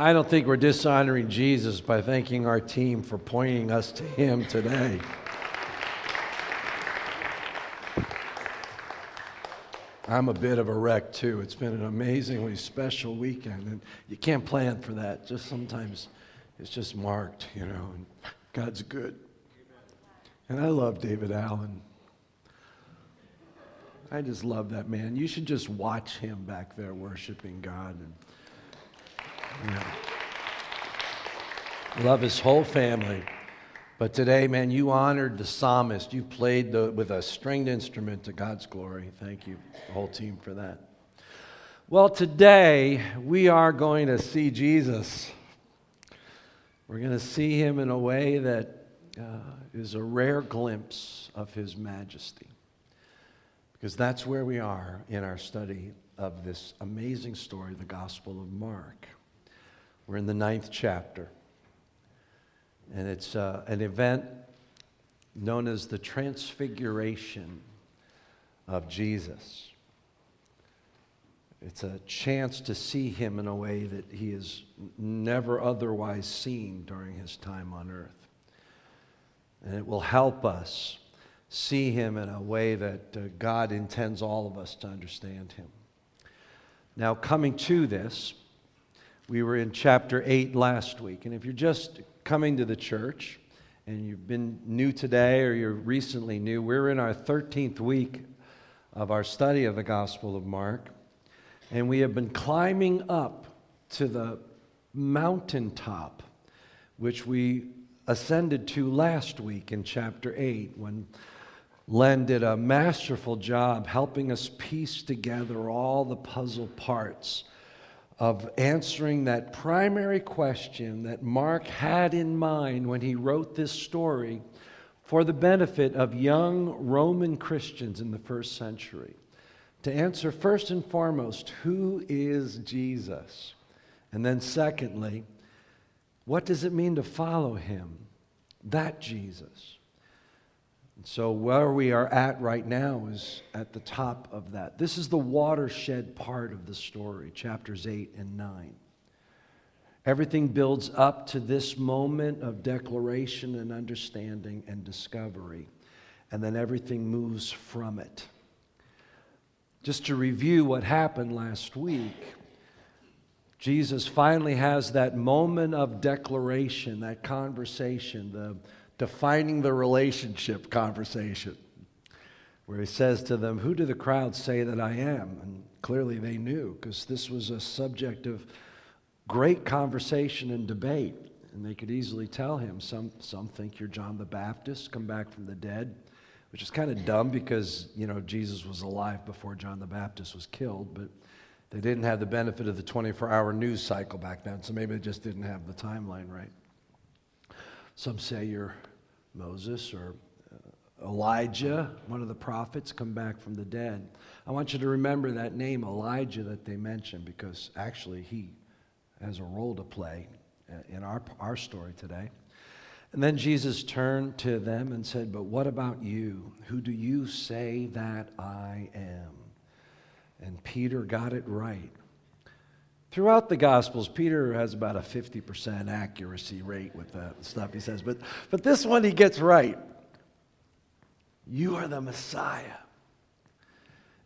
I don't think we're dishonoring Jesus by thanking our team for pointing us to Him today. I'm a bit of a wreck too. It's been an amazingly special weekend, and you can't plan for that. Just sometimes it's just marked, you know, and God's good. And I love David Allen. I just love that man. You should just watch him back there worshiping God and know, love his whole family. But today, man, you honored the psalmist. You played the, with a stringed instrument to God's glory. Thank you, the whole team, for that. Well, today we are going to see Jesus. We're going to see him in a way that uh, is a rare glimpse of his majesty. Because that's where we are in our study of this amazing story, the Gospel of Mark. We're in the ninth chapter. And it's uh, an event known as the Transfiguration of Jesus. It's a chance to see him in a way that he is never otherwise seen during his time on earth. And it will help us see him in a way that uh, God intends all of us to understand him. Now, coming to this, we were in chapter 8 last week. And if you're just coming to the church and you've been new today or you're recently new, we're in our 13th week of our study of the Gospel of Mark. And we have been climbing up to the mountaintop, which we ascended to last week in chapter 8 when Len did a masterful job helping us piece together all the puzzle parts of answering that primary question that Mark had in mind when he wrote this story for the benefit of young Roman Christians in the first century. To answer first and foremost, who is Jesus? And then, secondly, what does it mean to follow him? That Jesus. And so, where we are at right now is at the top of that. This is the watershed part of the story, chapters 8 and 9. Everything builds up to this moment of declaration and understanding and discovery, and then everything moves from it. Just to review what happened last week, Jesus finally has that moment of declaration, that conversation, the defining the relationship conversation where he says to them, Who do the crowd say that I am? And clearly they knew because this was a subject of great conversation and debate. And they could easily tell him, some, some think you're John the Baptist, come back from the dead, which is kind of dumb because, you know, Jesus was alive before John the Baptist was killed, but they didn't have the benefit of the 24 hour news cycle back then, so maybe they just didn't have the timeline right. Some say you're Moses or uh, Elijah, one of the prophets, come back from the dead. I want you to remember that name, Elijah, that they mentioned, because actually he has a role to play uh, in our, our story today. And then Jesus turned to them and said, But what about you? Who do you say that I am? And Peter got it right. Throughout the Gospels, Peter has about a 50% accuracy rate with the stuff he says, but, but this one he gets right. You are the Messiah.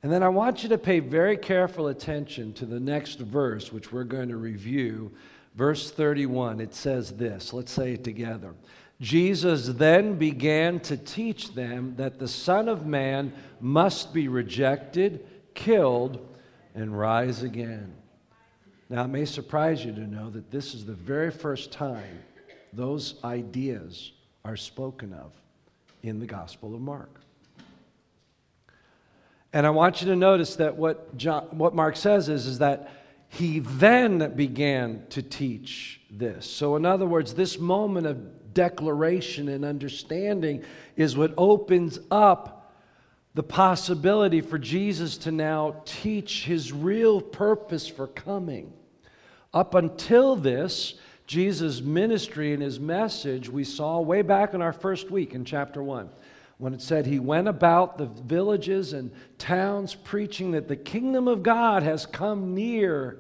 And then I want you to pay very careful attention to the next verse, which we're going to review. Verse 31, it says this. Let's say it together. Jesus then began to teach them that the Son of Man must be rejected, killed, and rise again. Now, it may surprise you to know that this is the very first time those ideas are spoken of in the Gospel of Mark. And I want you to notice that what, John, what Mark says is, is that he then began to teach this. So, in other words, this moment of declaration and understanding is what opens up the possibility for Jesus to now teach his real purpose for coming. Up until this, Jesus' ministry and his message we saw way back in our first week in chapter 1 when it said he went about the villages and towns preaching that the kingdom of God has come near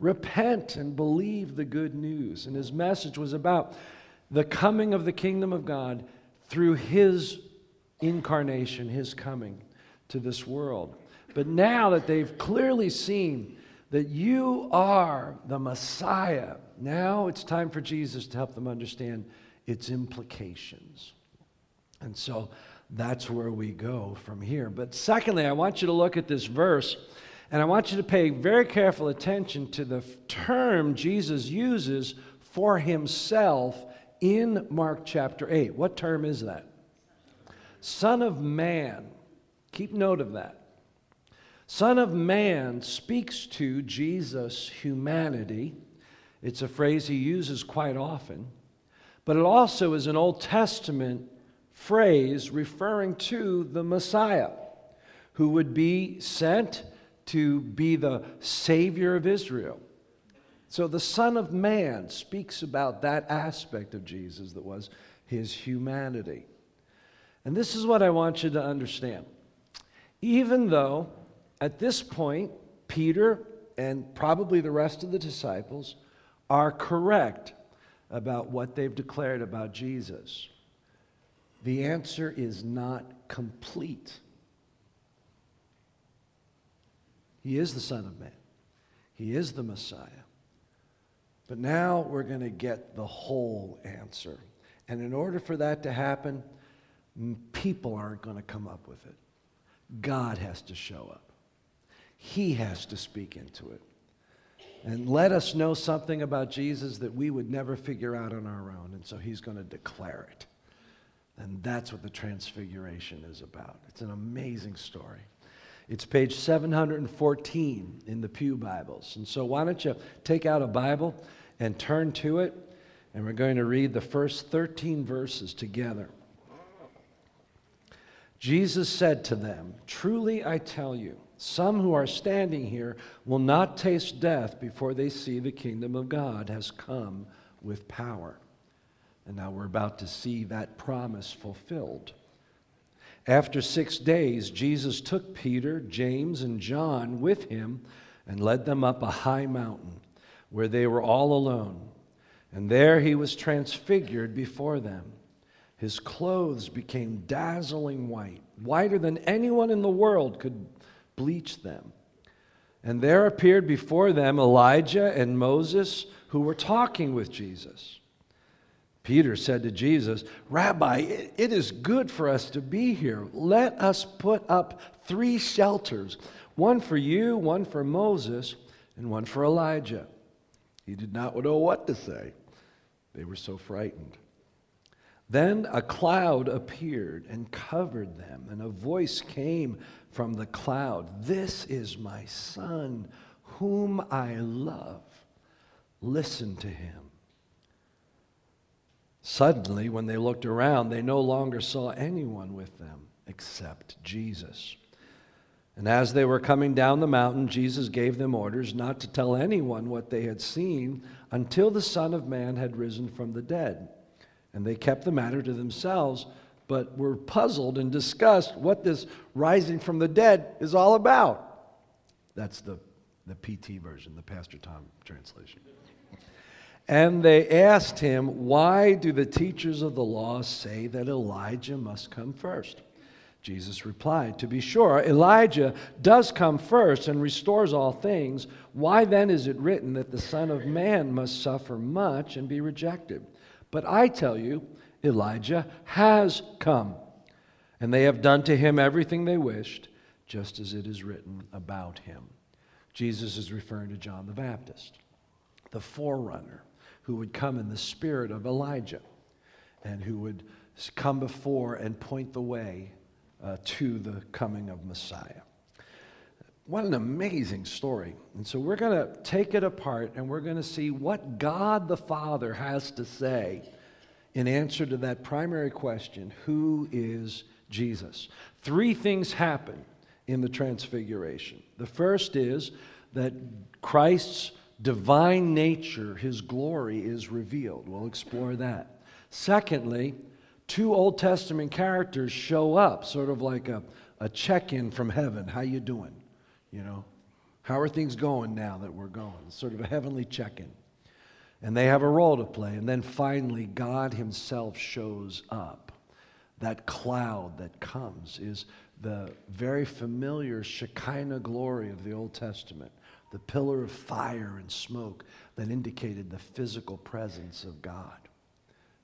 Repent and believe the good news. And his message was about the coming of the kingdom of God through his incarnation, his coming to this world. But now that they've clearly seen that you are the Messiah, now it's time for Jesus to help them understand its implications. And so that's where we go from here. But secondly, I want you to look at this verse and I want you to pay very careful attention to the term Jesus uses for himself in Mark chapter 8. What term is that? Son of Man. Keep note of that. Son of Man speaks to Jesus' humanity. It's a phrase he uses quite often, but it also is an Old Testament phrase referring to the Messiah who would be sent to be the Savior of Israel. So the Son of Man speaks about that aspect of Jesus that was his humanity. And this is what I want you to understand. Even though at this point, Peter and probably the rest of the disciples are correct about what they've declared about Jesus, the answer is not complete. He is the Son of Man, He is the Messiah. But now we're going to get the whole answer. And in order for that to happen, people aren't going to come up with it. God has to show up, He has to speak into it. And let us know something about Jesus that we would never figure out on our own. And so He's going to declare it. And that's what the Transfiguration is about. It's an amazing story. It's page 714 in the Pew Bibles. And so, why don't you take out a Bible and turn to it? And we're going to read the first 13 verses together. Jesus said to them, Truly I tell you, some who are standing here will not taste death before they see the kingdom of God has come with power. And now we're about to see that promise fulfilled. After six days, Jesus took Peter, James, and John with him and led them up a high mountain where they were all alone. And there he was transfigured before them. His clothes became dazzling white, whiter than anyone in the world could bleach them. And there appeared before them Elijah and Moses, who were talking with Jesus. Peter said to Jesus, Rabbi, it is good for us to be here. Let us put up three shelters one for you, one for Moses, and one for Elijah. He did not know what to say. They were so frightened. Then a cloud appeared and covered them, and a voice came from the cloud This is my son, whom I love. Listen to him. Suddenly, when they looked around, they no longer saw anyone with them except Jesus. And as they were coming down the mountain, Jesus gave them orders not to tell anyone what they had seen until the Son of Man had risen from the dead. And they kept the matter to themselves, but were puzzled and discussed what this rising from the dead is all about. That's the, the PT version, the Pastor Tom translation. And they asked him, Why do the teachers of the law say that Elijah must come first? Jesus replied, To be sure, Elijah does come first and restores all things. Why then is it written that the Son of Man must suffer much and be rejected? But I tell you, Elijah has come, and they have done to him everything they wished, just as it is written about him. Jesus is referring to John the Baptist, the forerunner who would come in the spirit of Elijah and who would come before and point the way uh, to the coming of Messiah. What an amazing story. And so we're going to take it apart and we're going to see what God the Father has to say in answer to that primary question who is Jesus? Three things happen in the Transfiguration. The first is that Christ's divine nature, his glory, is revealed. We'll explore that. Secondly, two Old Testament characters show up, sort of like a, a check-in from heaven. How you doing? You know, How are things going now that we're going? Sort of a heavenly check in. And they have a role to play. And then finally, God Himself shows up. That cloud that comes is the very familiar Shekinah glory of the Old Testament, the pillar of fire and smoke that indicated the physical presence of God.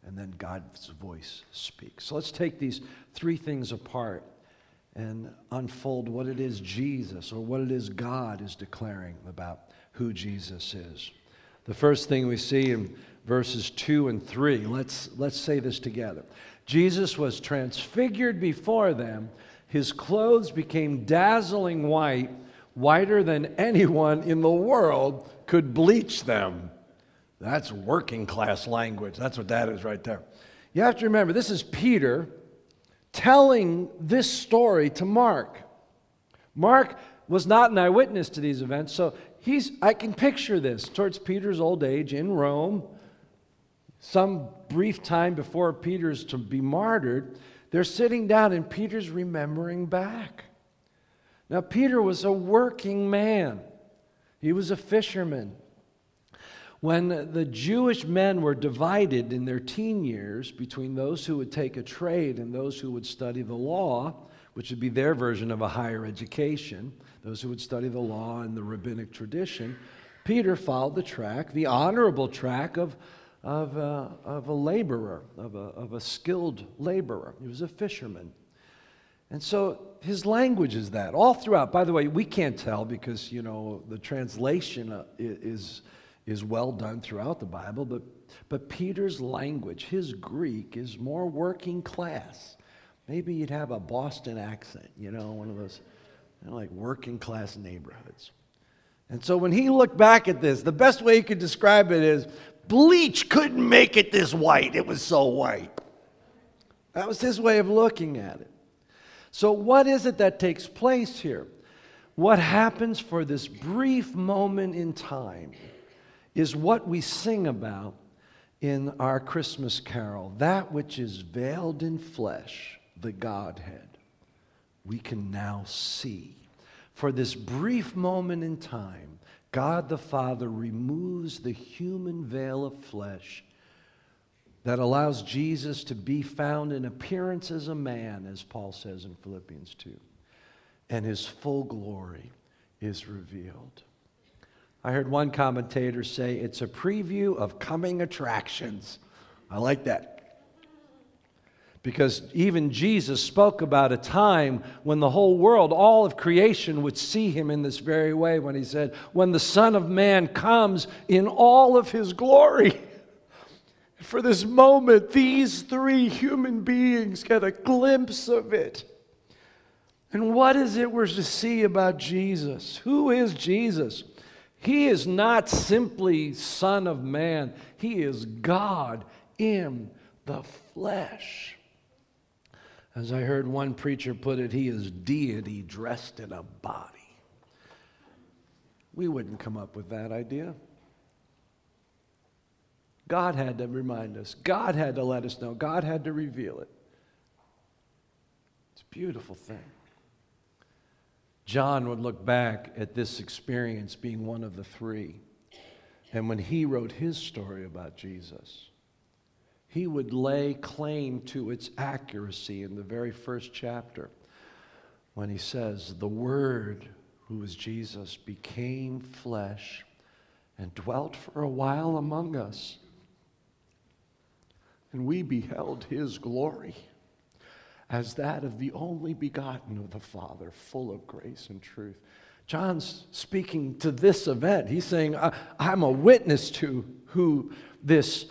And then God's voice speaks. So let's take these three things apart and unfold what it is Jesus or what it is God is declaring about who Jesus is. The first thing we see in verses 2 and 3, let's, let's say this together. Jesus was transfigured before them. His clothes became dazzling white, whiter than anyone in the world could bleach them. That's working class language. That's what that is right there. You have to remember, this is Peter telling this story to Mark. Mark was not an eyewitness to these events, so he's, I can picture this towards Peter's old age in Rome, some brief time before Peter's to be martyred. They're sitting down, and Peter's remembering back. Now, Peter was a working man, he was a fisherman. When the Jewish men were divided in their teen years between those who would take a trade and those who would study the law, which would be their version of a higher education, those who would study the law and the rabbinic tradition, Peter followed the track, the honorable track of, of, uh, of a laborer, of a, of a skilled laborer. He was a fisherman. And so his language is that all throughout. By the way, we can't tell because, you know, the translation uh, is is well done throughout the Bible, but, but Peter's language, his Greek, is more working class. Maybe you'd have a Boston accent, you know, one of those you know, like working class neighborhoods. And so when he looked back at this, the best way he could describe it is bleach couldn't make it this white. It was so white. That was his way of looking at it. So, what is it that takes place here? What happens for this brief moment in time? is what we sing about in our Christmas carol that which is veiled in flesh, the Godhead, we can now see. For this brief moment in time, God the Father removes the human veil of flesh that allows Jesus to be found in appearance as a man, as Paul says in Philippians 2, and his full glory is revealed. I heard one commentator say it's a preview of coming attractions. I like that. Because even Jesus spoke about a time when the whole world, all of creation, would see him in this very way when he said, When the Son of Man comes in all of his glory. For this moment, these three human beings get a glimpse of it. And what is it we're to see about Jesus? Who is Jesus? He is not simply Son of Man, He is God in the flesh. As I heard one preacher put it, He is deity dressed in a body. We wouldn't come up with that idea. God had to remind us. God had to let us know. God had to reveal it. It's a beautiful thing. John would look back at this experience being one of the three. And when he wrote his story about Jesus, he would lay claim to its accuracy in the very first chapter when he says, The Word, who is Jesus, became flesh and dwelt for a while among us. And we beheld his glory as that of the only begotten of the Father, full of grace and truth. John's speaking to this event. He's saying, I'm a witness to who this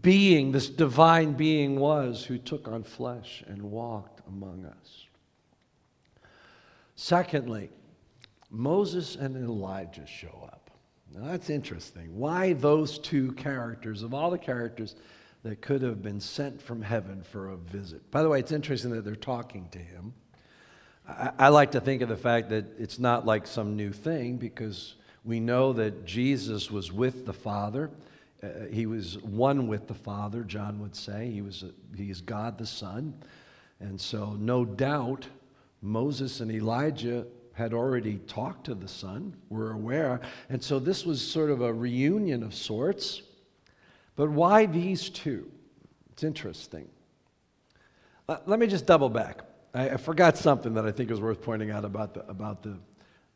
being, this divine being was who took on flesh and walked among us. Secondly, Moses and Elijah show up. Now that's interesting. Why those two characters, of all the characters, that could have been sent from heaven for a visit. By the way, it's interesting that they're talking to him. I, I, like to think of the fact that it's not like some new thing because we know that Jesus was with the Father. Uh, he was one with the Father, John would say. He, was a, he is God the Son. And so, no doubt, Moses and Elijah had already talked to the Son, were aware. And so this was sort of a reunion of sorts. But why these two? It's interesting. Let me just double back. I, I, forgot something that I think is worth pointing out about the, about the,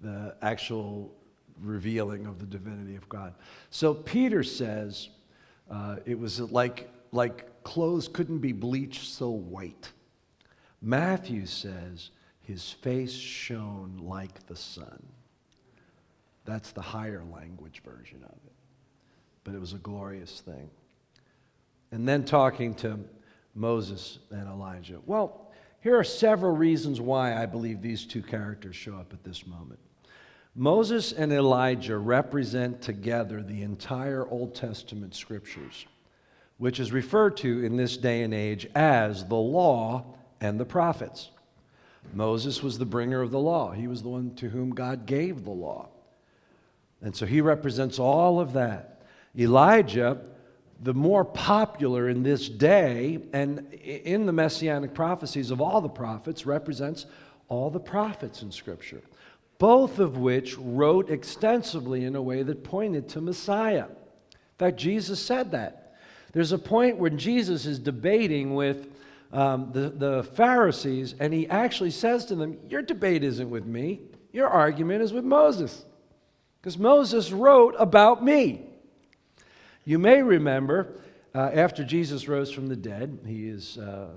the actual revealing of the divinity of God. So Peter says uh, it was like, like clothes couldn't be bleached so white. Matthew says his face shone like the sun. That's the higher language version of it. But it was a glorious thing. And then talking to Moses and Elijah. Well, here are several reasons why I believe these two characters show up at this moment. Moses and Elijah represent together the entire Old Testament scriptures, which is referred to in this day and age as the law and the prophets. Moses was the bringer of the law, he was the one to whom God gave the law. And so he represents all of that. Elijah, the more popular in this day and in the messianic prophecies of all the prophets, represents all the prophets in Scripture, both of which wrote extensively in a way that pointed to Messiah. In fact, Jesus said that. There's a point when Jesus is debating with um, the, the Pharisees, and he actually says to them, Your debate isn't with me, your argument is with Moses. Because Moses wrote about me. You may remember uh, after Jesus rose from the dead, he is uh,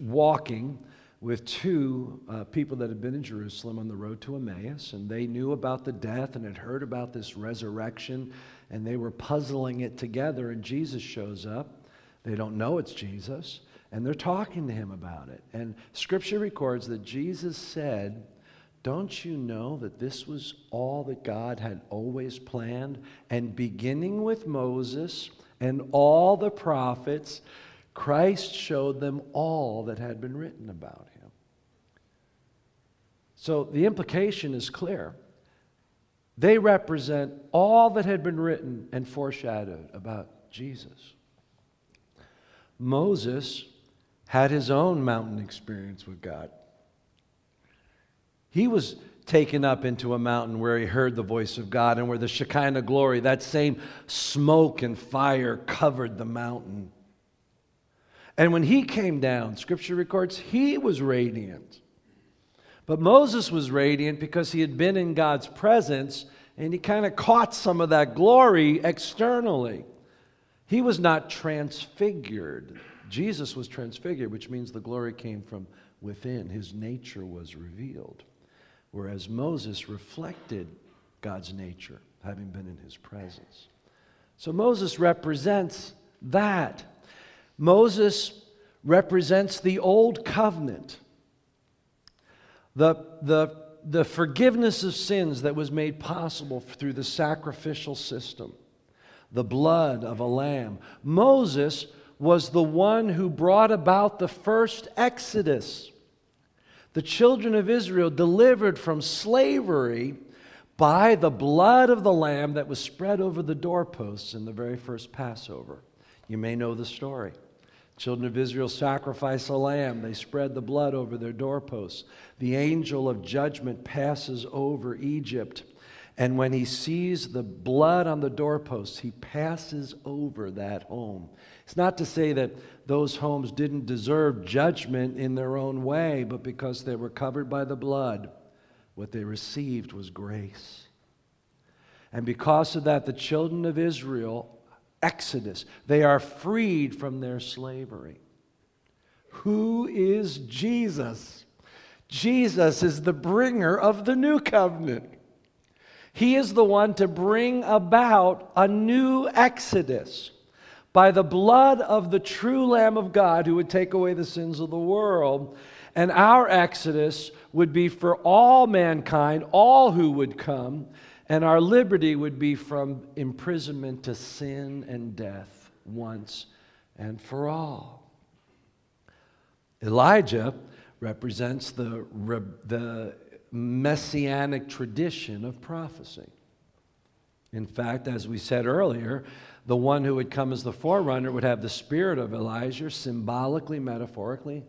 walking with two uh, people that had been in Jerusalem on the road to Emmaus, and they knew about the death and had heard about this resurrection, and they were puzzling it together. And Jesus shows up. They don't know it's Jesus and they're talking to him about it. And scripture records that Jesus said, Don't you know that this was all that God had always planned? And beginning with Moses and all the prophets, Christ showed them all that had been written about him. So the implication is clear. They represent all that had been written and foreshadowed about Jesus. Moses had his own mountain experience with God. He was taken up into a mountain where he heard the voice of God and where the Shekinah glory, that same smoke and fire, covered the mountain. And when he came down, scripture records, he was radiant. But Moses was radiant because he had been in God's presence and he kind of caught some of that glory externally. He was not transfigured. Jesus was transfigured, which means the glory came from within. His nature was revealed. Whereas Moses reflected God's nature, having been in his presence. So Moses represents that. Moses represents the old covenant, the, the, the forgiveness of sins that was made possible through the sacrificial system, the blood of a lamb. Moses was the one who brought about the first Exodus. The children of Israel delivered from slavery by the blood of the lamb that was spread over the doorposts in the very first Passover. You may know the story. Children of Israel sacrifice a lamb. They spread the blood over their doorposts. The angel of judgment passes over Egypt. And when he sees the blood on the doorposts, he passes over that home. It's not to say that those homes didn't deserve judgment in their own way, but because they were covered by the blood, what they received was grace. And because of that, the children of Israel, Exodus, they are freed from their slavery. Who is Jesus? Jesus is the bringer of the new covenant. He is the one to bring about a new exodus by the blood of the true Lamb of God who would take away the sins of the world. And our exodus would be for all mankind, all who would come, and our liberty would be from imprisonment to sin and death once and for all. Elijah represents the, the messianic tradition of prophecy. In fact, as we said earlier, the one who would come as the forerunner would have the spirit of Elijah, symbolically, metaphorically,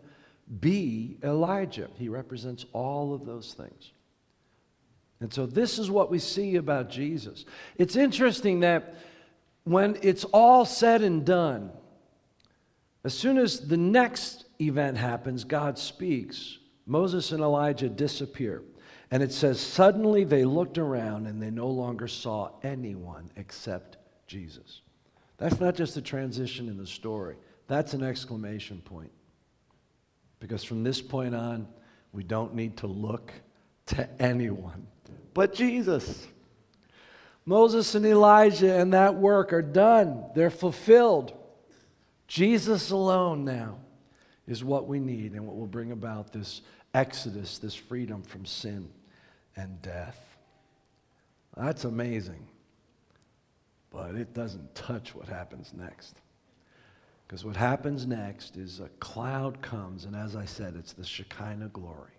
be Elijah. He represents all of those things. And so this is what we see about Jesus. It's interesting that when it's all said and done, as soon as the next event happens, God speaks. Moses and Elijah disappear. And it says, Suddenly they looked around and they no longer saw anyone except Jesus. That's not just a transition in the story, that's an exclamation point. Because from this point on, we don't need to look to anyone but Jesus. Moses and Elijah and that work are done, they're fulfilled. Jesus alone now is what we need and what will bring about this exodus, this freedom from sin and death. That's amazing. But it doesn't touch what happens next. Because what happens next is a cloud comes, and as I said, it's the Shekinah glory.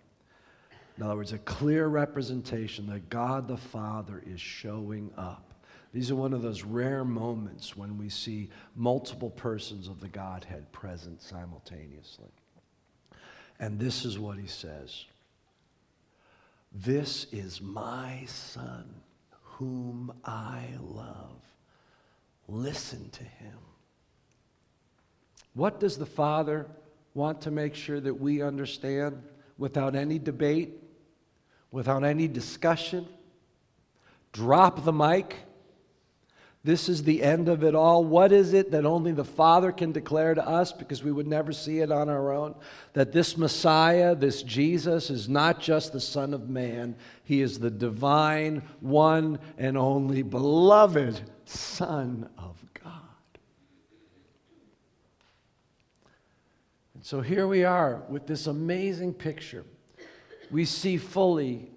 In other words, a clear representation that God the Father is showing up. These are one of those rare moments when we see multiple persons of the Godhead present simultaneously. And this is what he says This is my Son, whom I love. Listen to him. What does the Father want to make sure that we understand without any debate, without any discussion? Drop the mic this is the end of it all. What is it that only the Father can declare to us because we would never see it on our own? That this Messiah, this Jesus, is not just the Son of Man, He is the divine, one and only beloved Son of God. And so here we are with this amazing picture. We see fully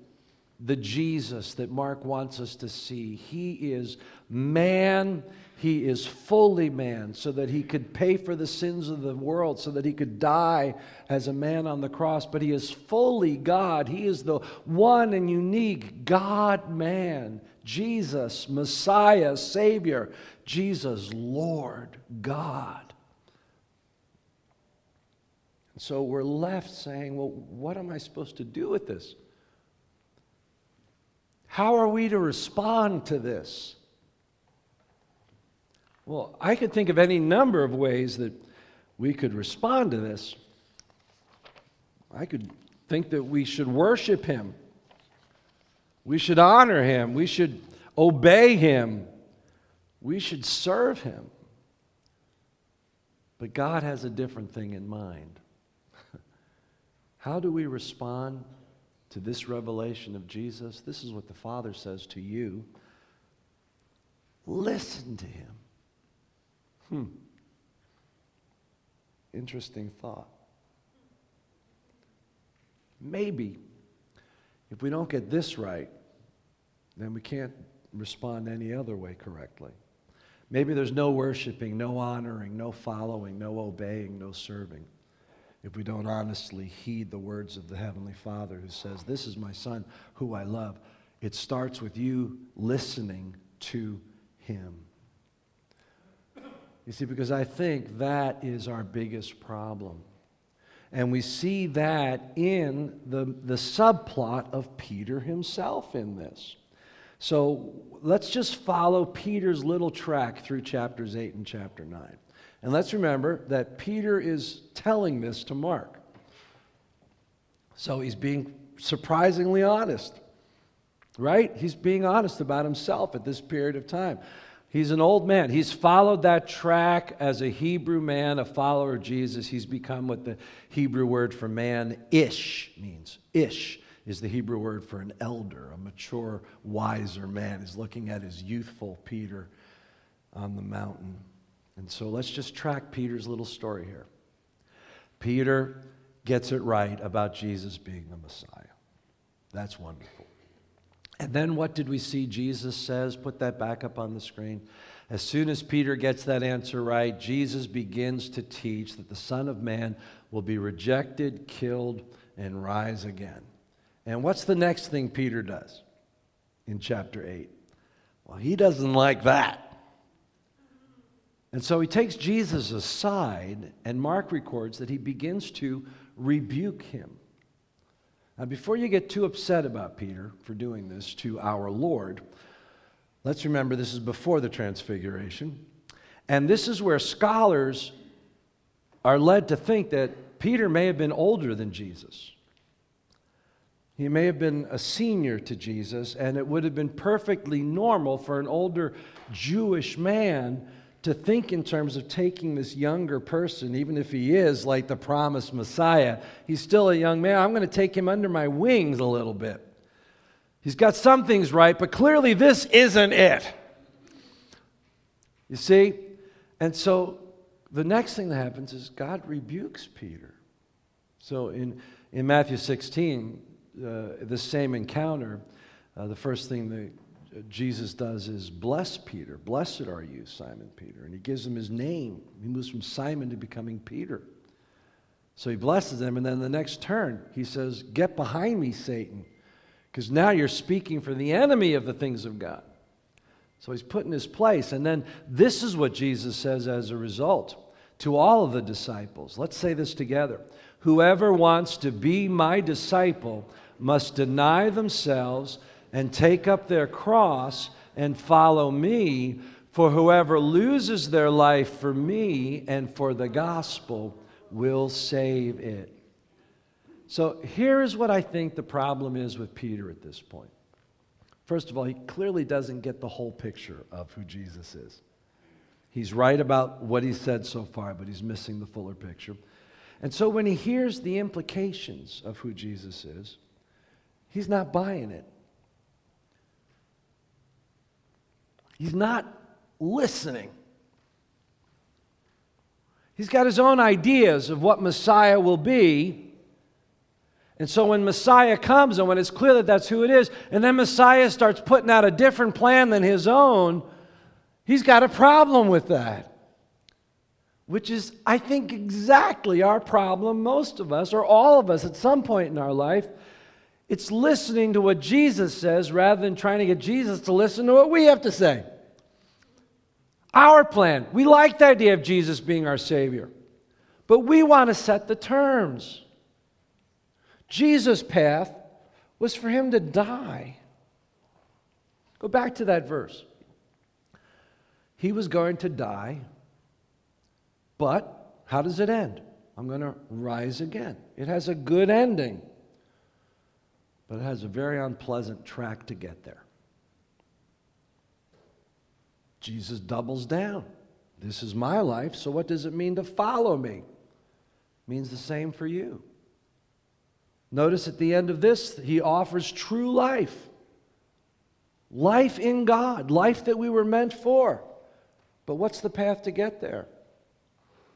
the Jesus that Mark wants us to see. He is man, he is fully man, so that he could pay for the sins of the world, so that he could die as a man on the cross. But he is fully God. He is the one and unique God man, Jesus, Messiah, Savior, Jesus, Lord, God. So we're left saying, well, what am I supposed to do with this? How are we to respond to this? Well, I could think of any number of ways that we could respond to this. I could think that we should worship Him, we should honor Him, we should obey Him, we should serve Him. But God has a different thing in mind. How do we respond to this revelation of Jesus, this is what the Father says to you. Listen to him. Hmm. Interesting thought. Maybe if we don't get this right, then we can't respond any other way correctly. Maybe there's no worshiping, no honoring, no following, no obeying, no serving if we don't honestly heed the words of the Heavenly Father who says, This is my Son who I love. It starts with you listening to Him. You see, because I think that is our biggest problem. And we see that in the, the subplot of Peter himself in this. So let's just follow Peter's little track through chapters 8 and chapter 9. And let's remember that Peter is telling this to Mark. So he's being surprisingly honest, right? He's being honest about himself at this period of time. He's an old man. He's followed that track as a Hebrew man, a follower of Jesus. He's become what the Hebrew word for man, ish, means. Ish is the Hebrew word for an elder, a mature, wiser man. He's looking at his youthful Peter on the mountain. And so let's just track Peter's little story here. Peter gets it right about Jesus being the Messiah. That's wonderful. And then what did we see Jesus says? Put that back up on the screen. As soon as Peter gets that answer right, Jesus begins to teach that the Son of Man will be rejected, killed, and rise again. And what's the next thing Peter does in chapter 8? Well, he doesn't like that. And so he takes Jesus aside, and Mark records that he begins to rebuke him. Now, before you get too upset about Peter for doing this to our Lord, let's remember this is before the Transfiguration. And this is where scholars are led to think that Peter may have been older than Jesus. He may have been a senior to Jesus, and it would have been perfectly normal for an older Jewish man to think in terms of taking this younger person, even if he is like the promised Messiah. He's still a young man. I'm going to take him under my wings a little bit. He's got some things right, but clearly this isn't it. You see? And so the next thing that happens is God rebukes Peter. So in, in Matthew 16, uh, the same encounter, uh, the first thing that Jesus does is bless Peter. Blessed are you, Simon Peter. And he gives him his name. He moves from Simon to becoming Peter. So he blesses him, and then the next turn, he says, Get behind me, Satan, because now you're speaking for the enemy of the things of God. So he's put in his place. And then this is what Jesus says as a result to all of the disciples. Let's say this together. Whoever wants to be my disciple must deny themselves and take up their cross and follow me. For whoever loses their life for me and for the gospel will save it. So here's what I think the problem is with Peter at this point. First of all, he clearly doesn't get the whole picture of who Jesus is. He's right about what he said so far, but he's missing the fuller picture. And so when he hears the implications of who Jesus is, he's not buying it. He's not listening. He's got his own ideas of what Messiah will be, and so when Messiah comes, and when it's clear that that's who it is, and then Messiah starts putting out a different plan than his own, he's got a problem with that. Which is, I think, exactly our problem, most of us, or all of us at some point in our life. It's listening to what Jesus says rather than trying to get Jesus to listen to what we have to say. Our plan. We like the idea of Jesus being our Savior, but we want to set the terms. Jesus' path was for him to die. Go back to that verse. He was going to die, but how does it end? I'm going to rise again. It has a good ending, but it has a very unpleasant track to get there. Jesus doubles down. This is my life, so what does it mean to follow me? It means the same for you. Notice at the end of this, he offers true life life in God, life that we were meant for. But what's the path to get there?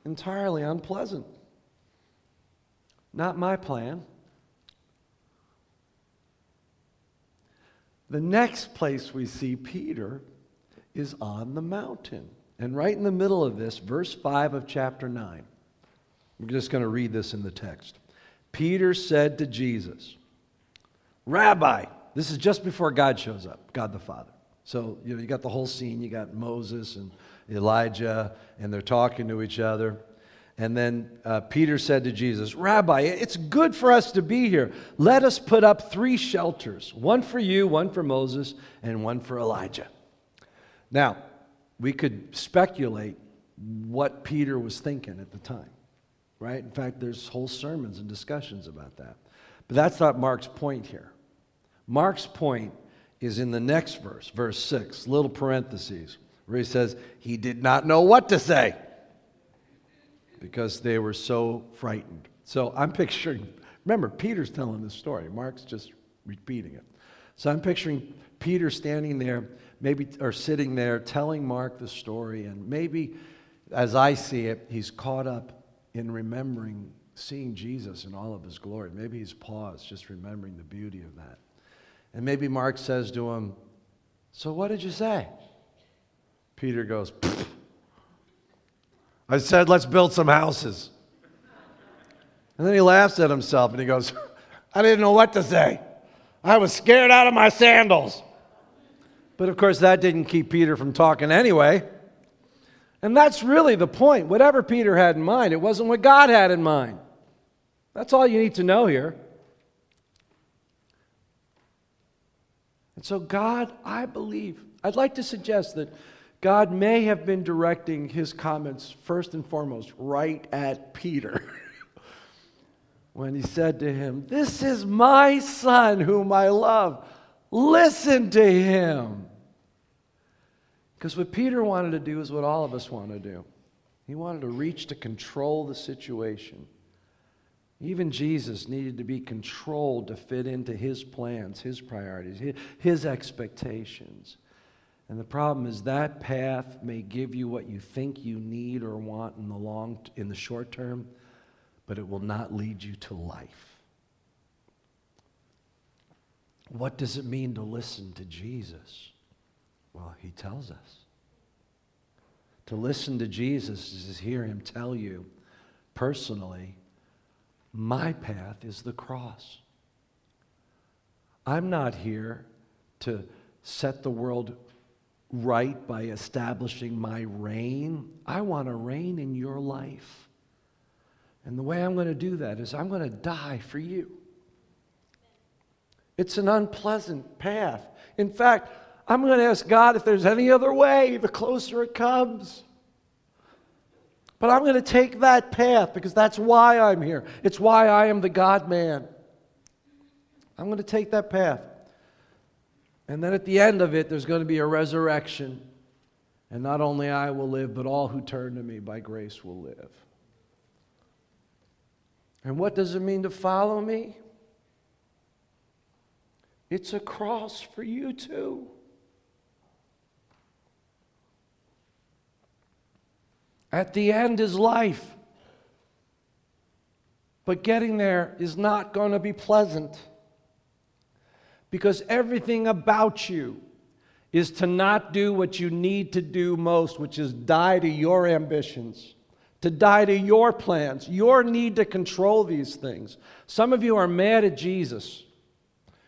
Entirely unpleasant. Not my plan. The next place we see Peter is on the mountain. And right in the middle of this, verse 5 of chapter 9. I'm just going to read this in the text. Peter said to Jesus, Rabbi, this is just before God shows up, God the Father. So, you know, you got the whole scene. You got Moses and Elijah, and they're talking to each other. And then uh, Peter said to Jesus, Rabbi, it's good for us to be here. Let us put up three shelters one for you, one for Moses, and one for Elijah. Now, we could speculate what Peter was thinking at the time right? In fact, there's whole sermons and discussions about that. But that's not Mark's point here. Mark's point is in the next verse, verse 6, little parentheses, where he says, He did not know what to say because they were so frightened. So I'm picturing, remember, Peter's telling this story, Mark's just repeating it. So I'm picturing Peter standing there, maybe, or sitting there telling Mark the story, and maybe, as I see it, he's caught up in remembering seeing Jesus in all of his glory. Maybe he's paused just remembering the beauty of that. And maybe Mark says to him, So what did you say? Peter goes, I said, let's build some houses. And then he laughs at himself and he goes, I didn't know what to say. I was scared out of my sandals. But of course, that didn't keep Peter from talking anyway. And that's really the point. Whatever Peter had in mind, it wasn't what God had in mind. That's all you need to know here. And so, God, I believe, I'd like to suggest that God may have been directing his comments first and foremost right at Peter when he said to him, This is my son whom I love. Listen to him. Because what Peter wanted to do is what all of us want to do. He wanted to reach to control the situation. Even Jesus needed to be controlled to fit into his plans, his priorities, his expectations. And the problem is that path may give you what you think you need or want in the long in the short term, but it will not lead you to life. What does it mean to listen to Jesus? Well, he tells us. To listen to Jesus is to hear him tell you personally, my path is the cross. I'm not here to set the world right by establishing my reign. I want to reign in your life. And the way I'm going to do that is I'm going to die for you. It's an unpleasant path. In fact, I'm going to ask God if there's any other way the closer it comes. But I'm going to take that path because that's why I'm here. It's why I am the God man. I'm going to take that path. And then at the end of it, there's going to be a resurrection. And not only I will live, but all who turn to me by grace will live. And what does it mean to follow me? It's a cross for you too. At the end is life. But getting there is not going to be pleasant because everything about you is to not do what you need to do most, which is die to your ambitions, to die to your plans, your need to control these things. Some of you are mad at Jesus.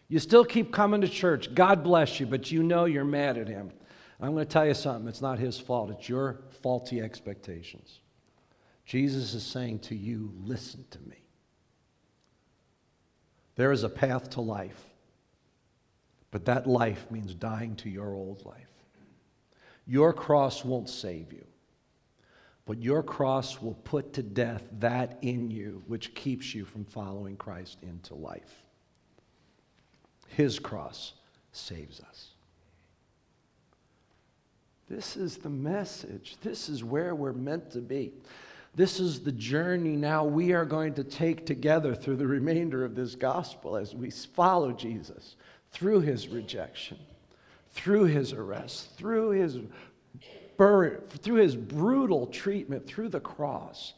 You still keep coming to church. God bless you, but you know you're mad at him. I'm going to tell you something. It's not his fault, it's your faulty expectations. Jesus is saying to you, listen to me. There is a path to life, but that life means dying to your old life. Your cross won't save you, but your cross will put to death that in you which keeps you from following Christ into life. His cross saves us. This is the message. This is where we're meant to be. This is the journey now we are going to take together through the remainder of this gospel as we follow Jesus through his rejection, through his arrest, through his burial, through his brutal treatment, through the cross,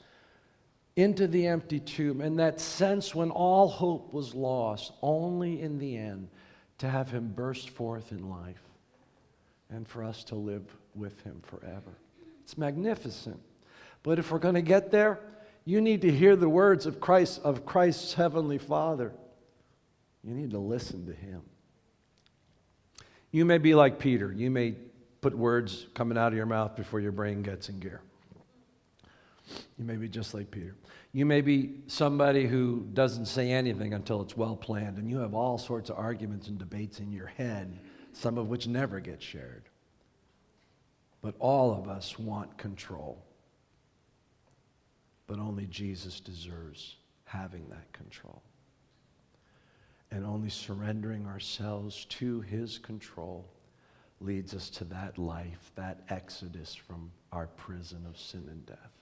into the empty tomb, and that sense when all hope was lost, only in the end to have him burst forth in life and for us to live with him forever. It's magnificent. But if we're going to get there, you need to hear the words of Christ of Christ's heavenly Father. You need to listen to him. You may be like Peter. You may put words coming out of your mouth before your brain gets in gear. You may be just like Peter. You may be somebody who doesn't say anything until it's well planned, and you have all sorts of arguments and debates in your head some of which never get shared. But all of us want control. But only Jesus deserves having that control. And only surrendering ourselves to his control leads us to that life, that exodus from our prison of sin and death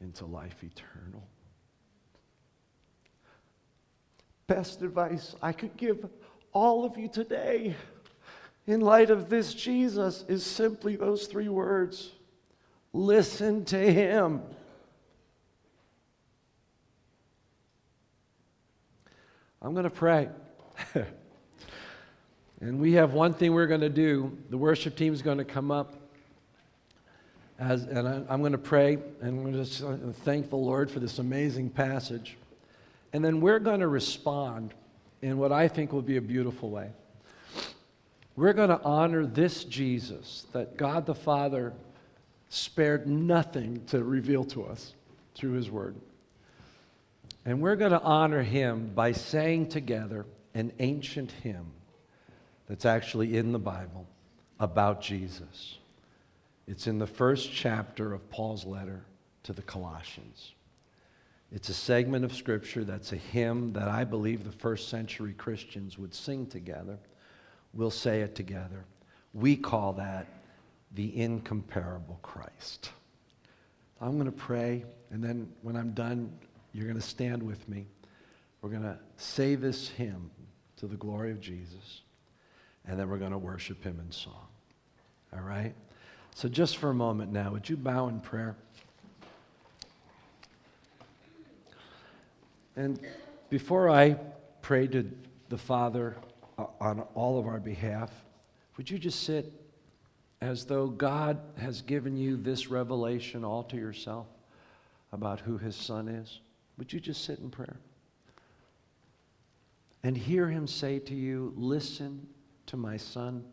into life eternal. Best advice I could give all of you today in light of this Jesus is simply those three words listen to him. I'm going to pray. and we have one thing we're going to do. The worship team is going to come up. As, and I, am going to pray and I'm going to thank the Lord for this amazing passage. And then we're going to respond in what I think will be a beautiful way. We're going to honor this Jesus that God the Father spared nothing to reveal to us through his word. And we're going to honor him by saying together an ancient hymn that's actually in the Bible about Jesus. It's in the first chapter of Paul's letter to the Colossians. It's a segment of Scripture that's a hymn that I believe the first century Christians would sing together. We'll say it together. We call that the incomparable Christ. I'm going to pray, and then when I'm done, you're going to stand with me. We're going to say this hymn to the glory of Jesus, and then we're going to worship him in song. All right? So, just for a moment now, would you bow in prayer? And before I pray to the Father uh, on all of our behalf, would you just sit as though God has given you this revelation all to yourself about who his son is? Would you just sit in prayer? And hear him say to you, Listen to my son.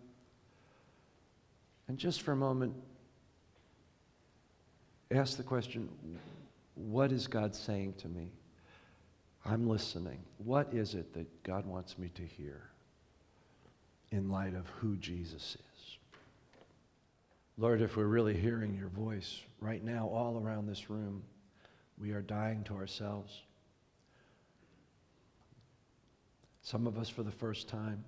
And just for a moment, ask the question what is God saying to me? I'm listening. What is it that God wants me to hear in light of who Jesus is? Lord, if we're really hearing your voice right now, all around this room, we are dying to ourselves. Some of us for the first time,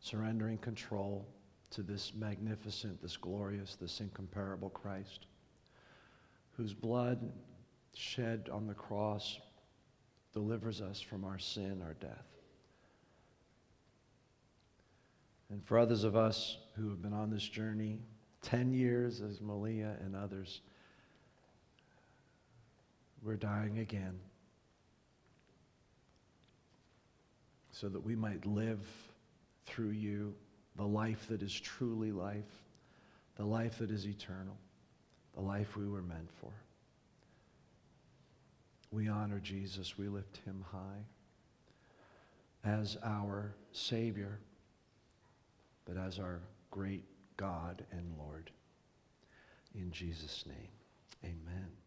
surrendering control to this magnificent, this glorious, this incomparable Christ, whose blood shed on the cross delivers us from our sin, our death. And for others of us who have been on this journey 10 years, as Malia and others, we're dying again so that we might live through you the life that is truly life, the life that is eternal, the life we were meant for. We honor Jesus, we lift him high as our Savior but as our great God and Lord. In Jesus' name, amen.